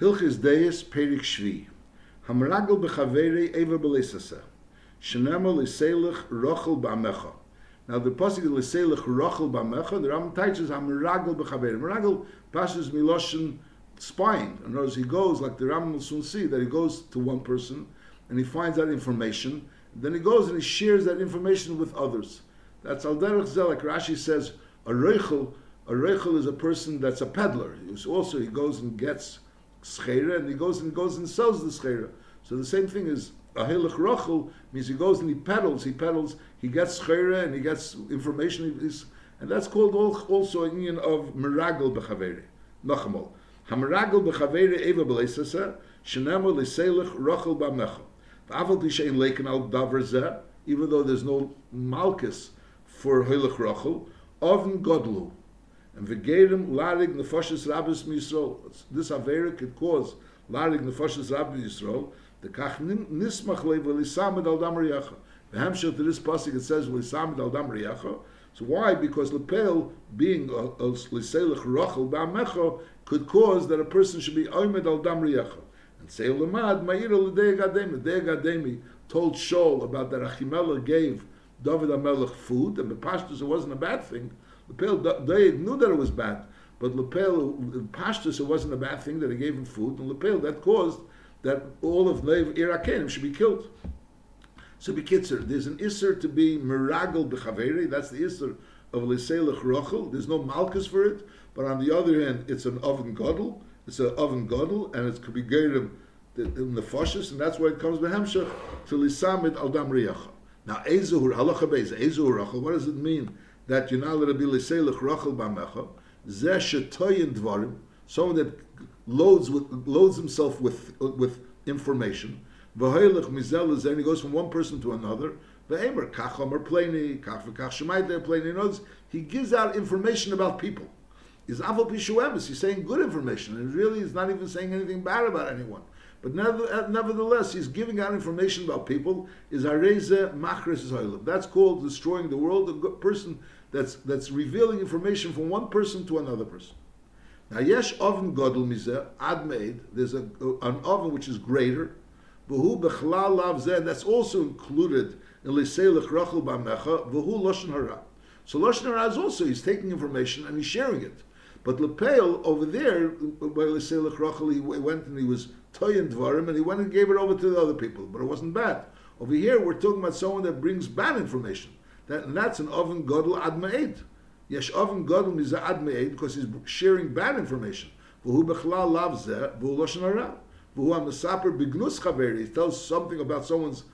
Hilchis Deis Perik Shvi. Hamragel b'chaveri eva b'leisasa. Shenema l'seilach rochel b'amecha. Now the pasuk l'seilach rochel b'amecha. The Rambam teaches hamragel b'chaveri. Hamragel passes miloshin spying. In other words, he goes like the Rambam will soon see that he goes to one person and he finds that information. Then he goes and he shares that information with others. That's al derech zelek. Rashi says a reichel. A reichel is a person that's a peddler. He's also he goes and gets schera, and he goes and goes and sells the schera. So the same thing is a hilach rochel means he goes and he peddles, he peddles, he gets schera and he gets information, and that's called also a union of miragel bechaveri. Nachamol. Hamiragel bechaveri eva beleisasa, shenemo liselech rochel b'amecha. V'aval tishein leiken al davar zeh, even though there's no malchus for hilach rochel, oven godlu. And v'gerim larig nefashis rabbis misrol. This avera could cause larig nefashis rabbis misrol. The kach nismach le v'lisamed al dam riyacha. The hamshel to this pasuk it says v'lisamed al dam riyacha. So why? Because lepel being a liselech rachel ba'amecha could cause that a person should be oimed al dam riyacha. And say lemad ma'ira l'dei gademi. Dei gademi told Shaul about that Achimelech gave David HaMelech food, and the pashtus it wasn't a bad thing. Lepel, they knew that it was bad, but Lepel, Pashtus, it wasn't a bad thing that he gave him food, and Lepel, that caused that all of Nev Irakenim should be killed. So Bekitzer, there's an Isser to be Miragel Bechaveri, that's the Isser of Liselech Rochel, there's no Malchus for it, but on the other hand, it's an oven Godel, it's an oven Godel, and it could be Gerim in the Foshes, and that's why it comes Behemshach to Lisamid Al Dam. Now, Ezuhur, Halacha Beis, Ezuhur Rochel, what does it mean? That you're not allowed to be liselech rachel b'amecha, zeh dvarim, someone that loads with, loads himself with with information. V'hoylech mizel and he goes from one person to another. V'emer kachom or pleni, kach v'kach shemaita pleni. Knows he gives out information about people. Is avol pishuemes. He's saying good information, and really he's not even saying anything bad about anyone. But uh, nevertheless, he's giving out information about people. Is areze machris That's called destroying the world. A person that's that's revealing information from one person to another person. Now, yesh oven godel mizeh ad made. There's a, an oven which is greater. V'hu bechlal lav. That's also included in liselech rachel b'amecha. V'hu loshen hara. So loshen hara is also he's taking information and he's sharing it. But lepel over there, he went and he was toyin dvarim and he went and gave it over to the other people. But it wasn't bad. Over here, we're talking about someone that brings bad information. That, and that's an oven godel ad ma'ed. Yesh oven godel miza ad ma'ed because he's sharing bad information. V'hu bechlal lav zeh, v'hu loshen hara. V'hu ha-mesaper bignus chaveri. He tells something about someone's,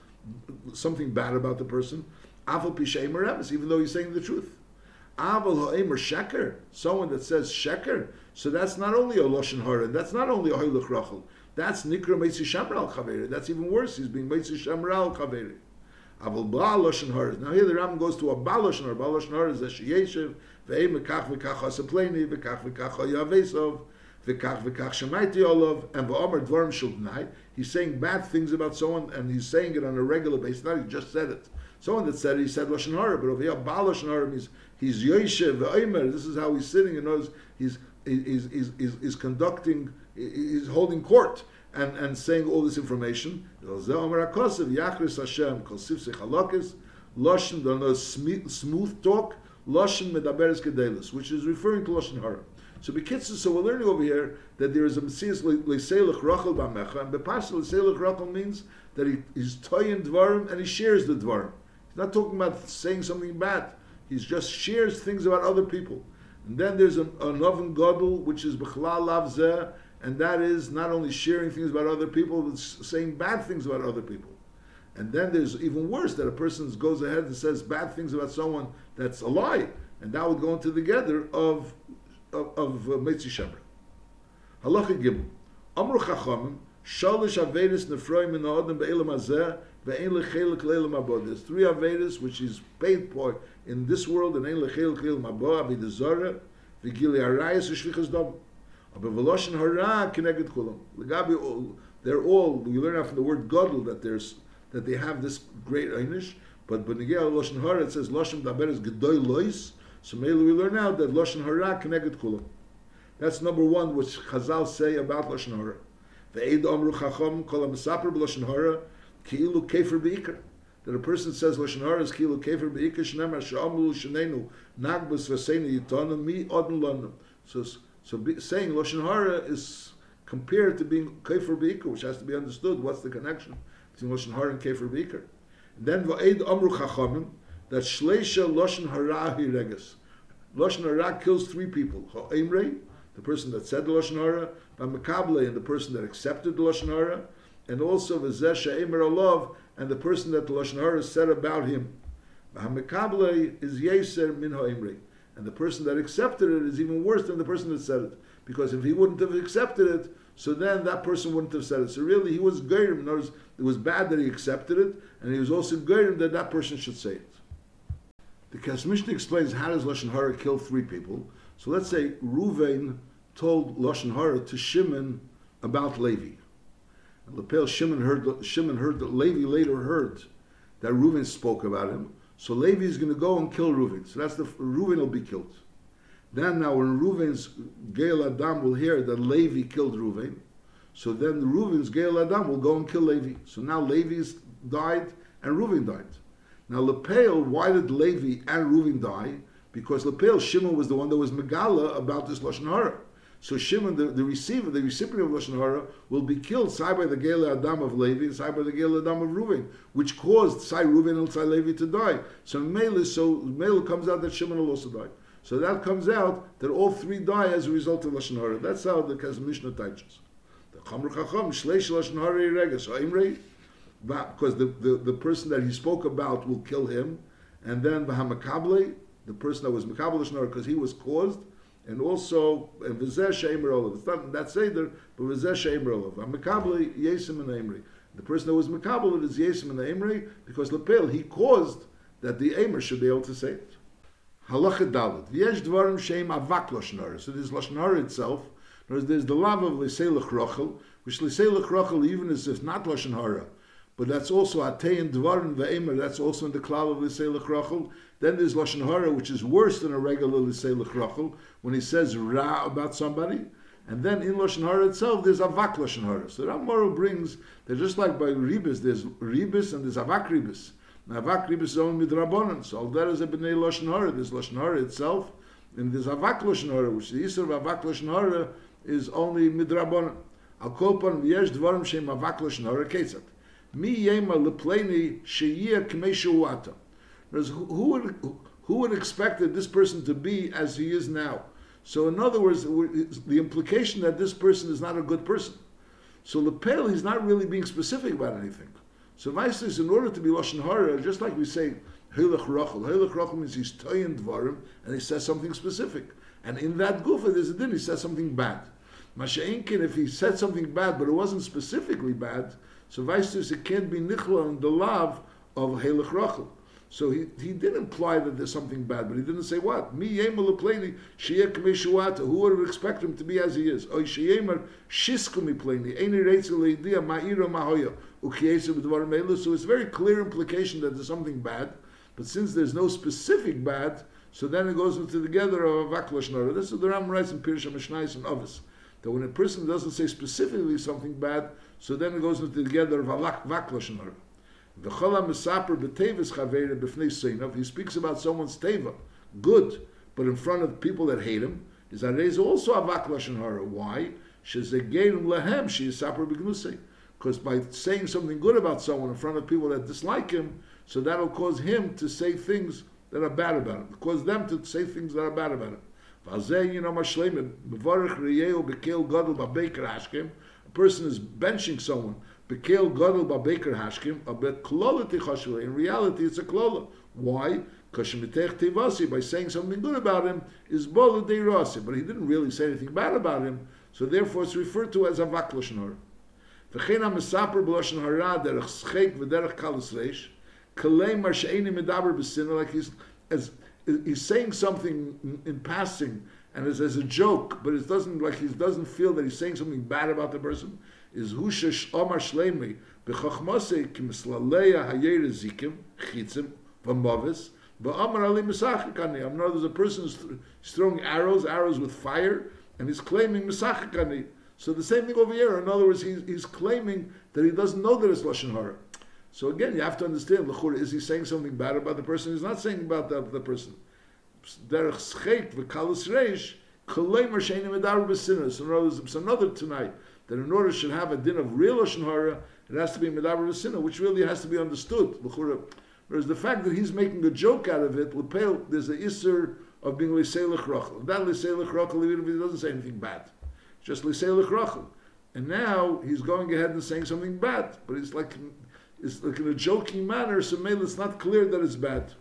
something bad about the person. Even though he's saying the truth. Aval ha'emer sheker, someone that says sheker. So that's not only a loshen hara, that's not only a hoylech rachel. That's nikra meitzi shamral chaveri. That's even worse. He's being meitzi shamral chaveri. Aval ba loshen hara. Now here the Ram goes to a ba loshen hara. Ba loshen hara is a sheyeshev ve'ei mekach v'kach hasapleni v'kach v'kach hayavesov v'kach v'kach shemaiti olav and v'omer dvarim shultnai. He's saying bad things about someone and he's saying it on a regular basis. Not he just said it. Someone that said he said loshen hara, but over here ba loshen hara means he's yoshev ve'omer. This is how he's sitting and knows he's he's, he's, he's, he's conducting, he's holding court and, and saying all this information. Smooth talk, Loshin Medaberes Kedelis, which is referring to Loshin Hara. So so we're learning over here that there is a Messias Leiselech Rachel Bamecha, and Bepasha Leiselech Rachel means that he, he's toyin Dvarim and he shares the Dvarim. He's not talking about saying something bad. He just shares things about other people. And then there's an, an oven Godel, which is Bechlal Lav Zeh, and that is not only sharing things about other people, but saying bad things about other people. And then there's even worse that a person goes ahead and says bad things about someone that's a lie, and that would go into the gather of of, of uh, Shemra. Halacha Gimel. Amru Chachamim, Shalish Avedis Nefroim in the Odom Be'elam Hazeh, Ve'en Lechelik Leilam Abo. There's three Avedis which is paid for in this world, and Ein Lechelik Leilam Abo, Avidah Zorah, Vigili Arayas, Ushvichas Dom. Aber veloshen hara connected kulam. Legabi, they're all. We learn out from the word godel that there's that they have this great einish. But benigel loshen hara it says loshen daber is gedoy lois. So maybe we learn out that loshen hara connected kulam. That's number one, which Chazal say about loshen hara. Ve'ed omru chachom kol ha-mesaper b'loshen hara ki'ilu kefer be'ikar. That a person says Lashon Hara is ki'ilu kefer be'ikar shnemar she'amru shenenu nagbus v'seinu yitonu mi odin lonu. So, so be, saying Lashon Hara is compared to being kefer be'ikar, which has to be understood. What's the connection between Lashon Hara and kefer be'ikar? And then va'ed omru chachomim that shleisha Lashon Hara hireges. Lashon Hara kills three people. Ha'imrei, the person that said the Lashon Hara, Ba'mekable, and the person that accepted the Lashon Hara, and also V'zeh she'emer alav, and the person that the Lashon Hara said about him. Ba'mekable is Yeser min ha'imrei. And the person that accepted it is even worse than the person that said it. Because if he wouldn't have accepted it, so then that person wouldn't have said it. So really, he was words, it was bad that he accepted it, and he was also Gerim that that person should say it. The Kasmishna explains how does Lashon Hara kill three people. So let's say Ruvain told Lashon Hara to Shimon about Levi. And Lepel Shimon heard Shimon heard that Levi later heard that Reuven spoke about him. So Levi is going to go and kill Reuven. So that's the Reuven will be killed. Then now when Reuven's Gael Adam will hear that Levi killed Reuven, so then the Reuven's Gael Adam will go and kill Levi. So now Levi's died and Reuven died. Now Lepel, why did Levi and Reuven die? Because Lepel, Shimon was the one that was Megala about this Lashon Hara. So Shimon, the, the receiver, the recipient of Lashon Hara, will be killed side by the Gela Adam of Levi and side by the Gela Adam of Reuven, which caused Sai Reuven and Sai Levi to die. So Mele, so Mele comes out that Shimon will also die. So that comes out that all three die as a result of Lashon Hara. That's how the Mishnah teaches. The Chamr Chacham, Shleish Lashon Hara Yiregas, Imrei, because the, the, the person that he spoke about will kill him, and then Bahamakable, the person that was Makabal Lashon because he was caused, and also and v'zeh sheimer olav. It's not that seder, but v'zeh sheimer olav. I'm Hamekabli yesim and emri. The person that was mekabel is yesim and emri because lepel he caused that the emer should be able to say it. Halacha dalit. V'yesh dvarim sheim avak lashon So there's lashon itself. There's the love of liselach rochel, which liselach rochel even as if not lashon. But that's also atei and dvarim ve'emer. That's also in the klal of liselach rochel. Then there's lashon hara, which is worse than a regular liselach rochel, when he says ra about somebody. And then in Lashon Hara itself, there's Avak Lashon Hara. So Ramoro brings that just like by Ribis, there's Ribis and there's Avak Ribis. Now Avak Ribis is only Midrabanan. So all that is a B'nai Lashon Hara. There's Lashon Hara itself, and there's Avak Lashon Hara, which the Yisr of Avak Lashon Hara is only Midrabanan. Al Kolpan V'yesh Dvarim Shem Avak Lashon Hara Ketzat. Mi Yema Lepleni Sheyia K'mei Shuata. Who would, who would expect that this person to be as he is now? So, in other words, the implication that this person is not a good person. So, Lepel, he's not really being specific about anything. So, Vice is in order to be Lashon Hara, just like we say, Hilach Rachel. Hilach Rachel means he's Toyin Dvarim, and he says something specific. And in that Gufa, there's a din, he says something bad. Masha'inkin, if he said something bad, but it wasn't specifically bad, so is it can't be Nichla on the love of Hilach Rachel. So he, he did imply that there's something bad, but he didn't say what. Mi yemal pleni sheyek meshuata. Who would have expected him to be as he is? Oy sheyemer shiskumi pleni. Eni reitzel leidia ma'ira mahoya ukiyesa b'dvar meilu. So it's very clear implication that there's something bad, but since there's no specific bad, so then it goes into the gather of avak This is the Ram writes in Pirsha Mishnais and Ovis that when a person doesn't say specifically something bad, so then it goes into the together of avak lashon he speaks about someone's teva, good, but in front of people that hate him, is is also avak lashon hara. Why? Shezegerim lehem she is saper b'gnusei. Because by saying something good about someone in front of people that dislike him, so that'll cause him to say things that are bad about him. Cause them to say things that are bad about him. A person is benching someone Hashkim, but Klolati Chashua. In reality, it's a Klola. Why? By saying something good about him, is Rasi. But he didn't really say anything bad about him, so therefore it's referred to as a Lashon Hara. V'chein ha-mesaper b'lashon hara derech schek v'derech kalas reish, kalei mar she'eni medaber like he's, as, he's saying something in, in passing, and it's as a joke, but it doesn't, like he doesn't feel that he's saying something bad about the person is hushash omar shleimi bechachmase kimslaleya hayere zikim chitzim v'mavis v'amar ali misachikani. I'm not there's a person who's throwing arrows, arrows with fire, and he's claiming misachikani. So the same thing over here. In other words, he's, he's claiming that he doesn't know that it's lashon hara. So again, you have to understand. Lechura, is he saying something bad about the person? He's not saying about the, the person. Derech schek v'kalas reish koleimer sheini medar b'sinas. So in other words, another tonight that in order to have a din of real lashon hara, it has to be medar b'sinas, which really has to be understood. Lechura. Whereas the fact that he's making a joke out of it, there's a isser of being liseilach rachel. That liseilach rachel, even if he doesn't say anything bad, just liseilach rachel. And now he's going ahead and saying something bad, but it's like it's like in a joking manner. So maybe it's not clear that it's bad.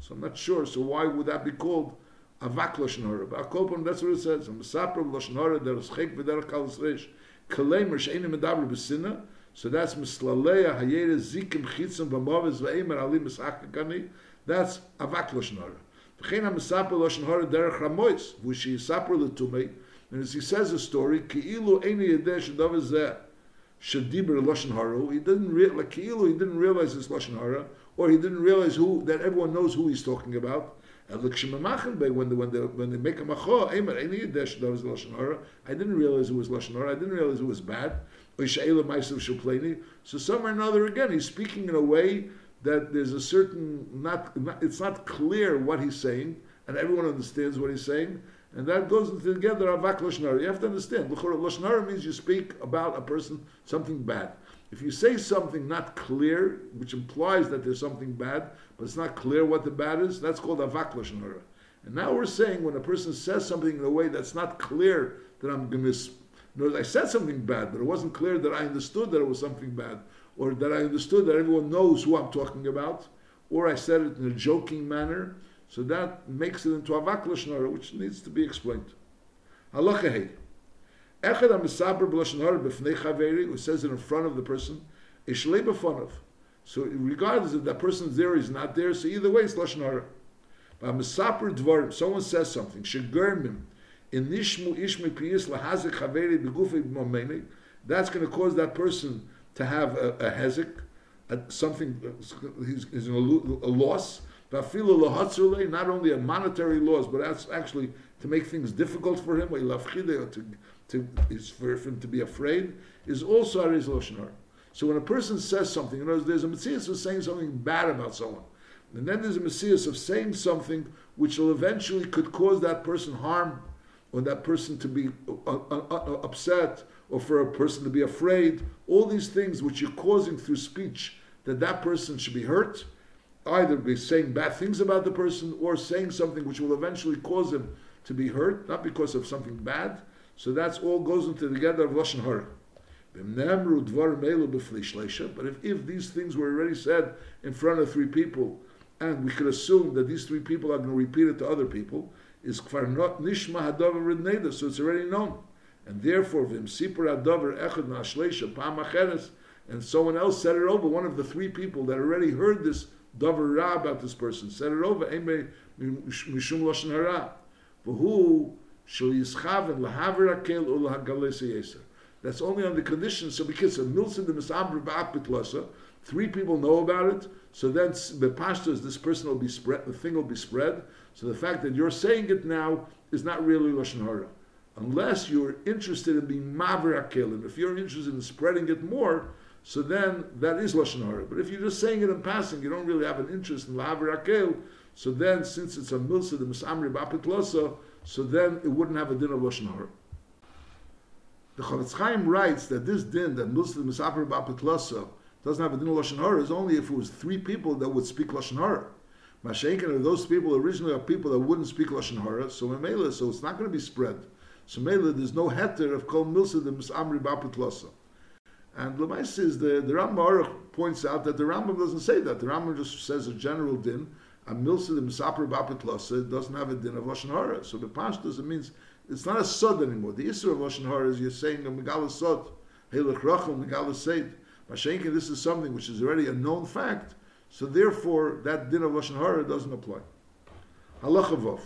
So I'm not sure. So why would that be called avak lashon hara? But akolpon, that's what it says. I'm saper lashon hara deros chek v'derech kalas reish kalemer she'enim medaber b'sinna. So that's mislaleya hayere zikim chitzim v'mavis v'emer ali misachakani. That's avak lashon hara. V'chein ha-misaper lashon hara derech ramois, v'shi yisaper l'tumei, and as he says a story, ki'ilu eini yedeh shedav zeh, shadiber lashon hara, he didn't re- like he didn't realize it's lashon hara, or he didn't realize who that everyone knows who he's talking about. When they when they when they make a macho, I didn't realize it was lashon hara. I didn't realize it was bad. So somewhere or another, again, he's speaking in a way that there's a certain not, not it's not clear what he's saying, and everyone understands what he's saying, and that goes together avak lashon You have to understand, lashon means you speak about a person something bad. If you say something not clear, which implies that there's something bad, but it's not clear what the bad is, that's called avak lashon And now we're saying when a person says something in a way that's not clear that I'm going to I said something bad, but it wasn't clear that I understood that it was something bad, or that I understood that everyone knows who I'm talking about, or I said it in a joking manner. So that makes it into avak lashon which needs to be explained. Halacha hey. Echad ha-misaber b'lashon hara b'fnei chaveri, who says it in front of the person, ishlei b'fonov. So regardless if that person's there, he's not there, so either way it's lashon hara. But misaper dvarim, someone says something, shegermim, in nishmu ishmi piyis lahazik chaveri b'gufei b'momeni, that's going to cause that person to have a, a hezek, a, something, uh, he's, he's a, a loss, not only a monetary loss, but that's actually to make things difficult for him, to to, is for, him to be afraid, is also Aris Loshanar. So when a person says something, you know, there's a Messias of saying something bad about someone. And then there's a Messias of saying something which will eventually could cause that person harm, or that person to be uh, uh, uh, upset, or for a person to be afraid. All these things which you're causing through speech that that person should be hurt, either by saying bad things about the person or saying something which will eventually cause him to be hurt, not because of something bad. So that's all goes into the together of Lashon Hara. But if, if these things were already said in front of three people, and we could assume that these three people are going to repeat it to other people, is not nishma hadavar Ridneda. so it's already known. And therefore, vim sipur hadavar echad nashleisha and someone else said it over, one of the three people that already heard this davar ra about this person, said it over, mishum lashon hara. V'hu that's only on the condition. So because of milsim the misabra ba'apitlasa, three people know about it. So then the pashtas, this person will be spread. The thing will be spread. So the fact that you're saying it now is not really lashon hara, unless you're interested in being maver And if you're interested in spreading it more, so then that is lashon hara. But if you're just saying it in passing, you don't really have an interest in laver So then, since it's a milsa the misamri ba'apitlasa, so then it wouldn't have a din of Lashon Hara. The Chofetz Chaim writes that this din that Muslim Misaper Bapitlasa doesn't have a din of Lashon Hara is only if it was three people that would speak Lashon Hara. Mashenkin, those people originally are people that wouldn't speak Lashon Hara, so Mela, so it's not going to be spread. So Mela, there's no heter of Kol Milsa the Misamri Bapitlasa. And Lemais says the, the Rambam points out that the Rambam doesn't say that. The Rambam just says a general din a milsa the misaper bapet doesn't have a din of lashon hara. So the pashtus it means it's not a sod anymore. The issue of lashon hara is you're saying a megala sod, helech rachel megala seid. Mashenkin, this is something which is already a known fact. So therefore, that din of lashon hara doesn't apply. Halachavov.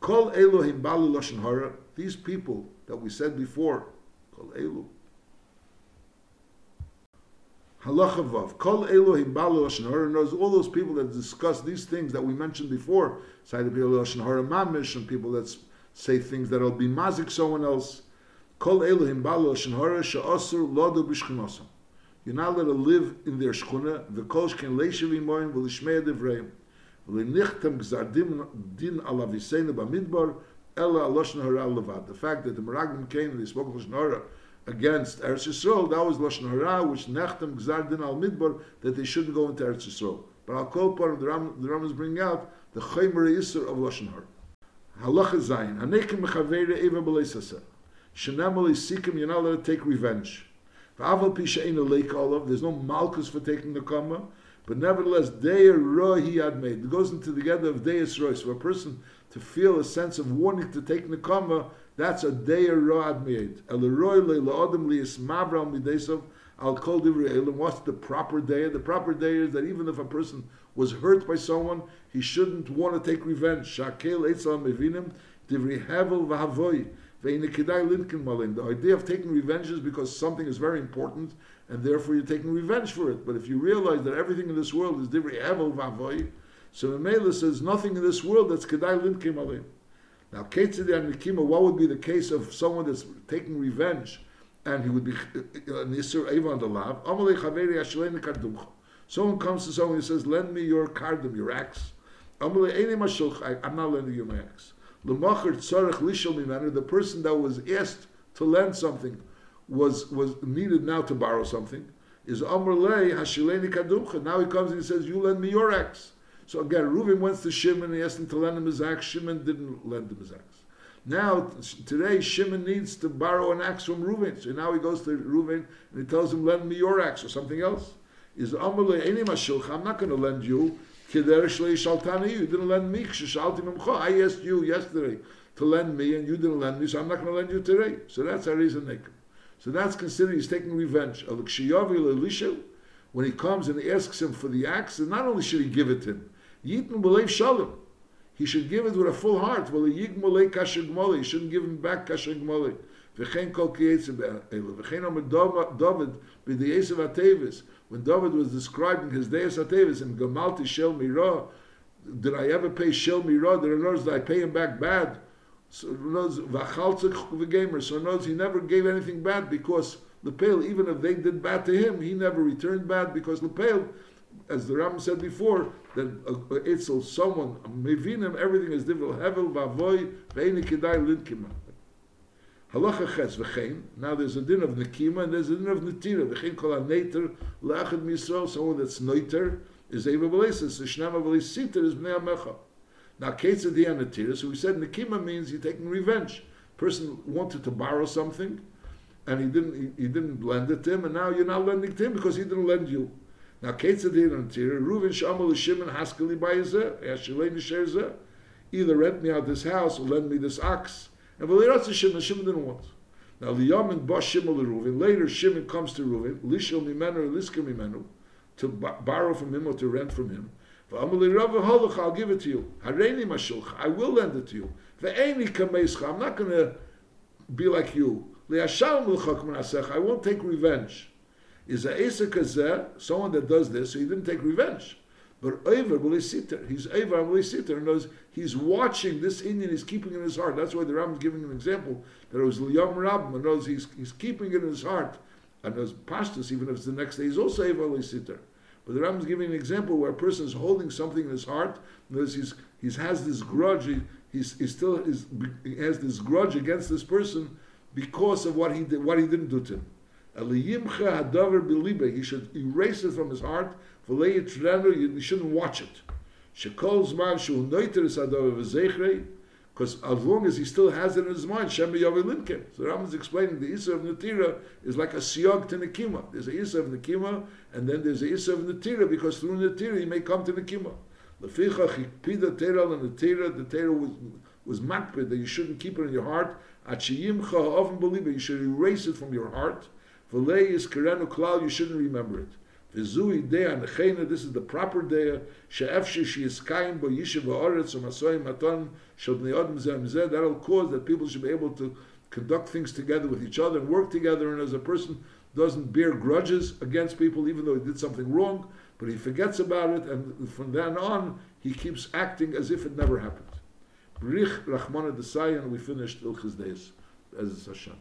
Kol Elohim balu lashon hara. These people that we said before, kol elu. Halachavav, Kol Elohim Balu Lashon Hara knows all those people that discuss these things that we mentioned before, Side of Lashon Hara Mamish, and people that say things that'll be mazik someone else. Kol Elohim Balo Shenhara She'osur Lodo B'Shchinosam. You're not allowed to live in their shchuna. V'kol shken leishav imoyin v'lishmei adivreim. V'linichtem gzar din ala viseinu b'midbar ela aloshna hara levad. The fact that the Meraglim came and they spoke Lashon Hara against Eretz Yisrael, that was Lashon Hara, which nechtem gzar din al midbar, that they shouldn't go into Eretz Yisrael. But I'll call part of the Ram, the Ram is bringing out the Chaymer Yisr of Lashon Hara. Halacha Zayin. Hanekim mechavere eva b'leisasa. Shenamali sikim, you're not allowed to take revenge. V'aval pisha ein a lake olav, there's no malchus for taking the kama, but nevertheless, deir roh he had made. It goes into the together of deis roh. So a person to feel a sense of warning to take the kama, that's a deir roh had made. El roh le la'odem li ismavra midesov al kol divrei elim. What's the proper day? The proper day is that even if a person was hurt by someone, he shouldn't want to take revenge. Shakel etzal mevinim divrei havel v'havoy. The idea of taking revenge is because something is very important, and therefore you're taking revenge for it. But if you realize that everything in this world is divri evel vavoy, so the Mela says nothing in this world that's kedai linkim alim. Now, Ketzedi and what would be the case of someone that's taking revenge, and he would be uh, an Isser Eva on the lav? Someone comes to someone and says, "Lend me your kardum, your axe." I'm not lending you my axe. Mimenu, the person that was asked to lend something was was needed now to borrow something. Is Amr lei hashileni kadumcha. Now he comes and he says, "You lend me your axe." So again, Reuven went to Shimon and he asked him to lend him his axe. Shimon didn't lend him his axe. Now today Shimon needs to borrow an axe from Reuven. So now he goes to Reuven and he tells him, "Lend me your axe or something else." Is Amr lei eni mashilcha. I'm not going to lend you you didn't lend me. I asked you yesterday to lend me, and you didn't lend me, so I'm not going to lend you today. So that's our reason. So that's considered he's taking revenge. When he comes and asks him for the axe, and not only should he give it to him, he should give it with a full heart. He shouldn't give him back kasher gmoli. V'chein kol kiyetzim V'chein omer David b'diyesev atevis when David was describing his Deus Atevis in Gamalti Shel Mirah, did I ever pay Shel Mirah? Did I notice that I pay him back bad? So the gamer. So knows he never gave anything bad because Lepel, even if they did bad to him, he never returned bad because Lepel, as the Ram said before, that uh, Itzel, someone, Mevinim, everything is difficult. Hevel, Vavoy, Veini Kedai. Halacha ches v'chein. Now there's a din of nekima and there's a din of netira. V'chein kol ha-neter la'achad misrael. Someone that's neiter is eva b'leisis. Shnama b'leisiter is bnei amecha. Now ketza di netira. So we said nekima means you're taking revenge. Person wanted to borrow something, and he didn't. He, he didn't lend it to him, and now you're not lending to him because he didn't lend you. Now ketza di netira. Reuven shamal l'shimon haskali b'yezeh. Yashalei nisher Either rent me out this house or lend me this ox. And V'leiratz Shimon, Shimon didn't want. Now Liyamin ba Shimon Reuven. Later Shimon comes to Reuven, Lishel Mimenu Liska Mimenu, to borrow from him or to rent from him. I'll give it to you. I will lend it to you. I'm not going to be like you. I won't take revenge. Is a someone that does this, so he didn't take revenge. But Oiver B'lisiter, he's Oiver B'lisiter, knows he's watching this Indian, he's keeping it in his heart. That's why the Ram is giving an example that it was Liyam Rabbim, and knows he's, he's keeping it in his heart. And knows Pashtus, even if it's the next day, he's also Oiver sitter. But the Ram is giving an example where a person is holding something in his heart, knows he's, he has this grudge, he, he's, he still is, he has this grudge against this person because of what he did, what he didn't do to him. He should erase it from his heart you shouldn't watch it. Because as long as he still has it in his mind, Shem Yavilinke. So Ram is explaining the Isa of Natira is like a siyag to Nekima. There's a Isa of Nekima, and then there's a Isa of Natira, because through Natira he may come to Nekima. Leficha Chikpida Tera and Natira, the Tera was, was makpid, that you shouldn't keep it in your heart. Achiyimcha often believe you should erase it from your heart. V'lei is Kerenu Klal, you shouldn't remember it. V'zui dea nechena, this is the proper dea, she'efshe she is kaim bo yishiv ha'oretz or masoim maton shel bnei odom zeh that'll cause that people should be able to conduct things together with each other and work together, and as a person doesn't bear grudges against people even though he did something wrong, but he forgets about it, and from then on, he keeps acting as if it never happened. Brich Rachmana Desai, and we finished Ilchis Deis, as Hashem.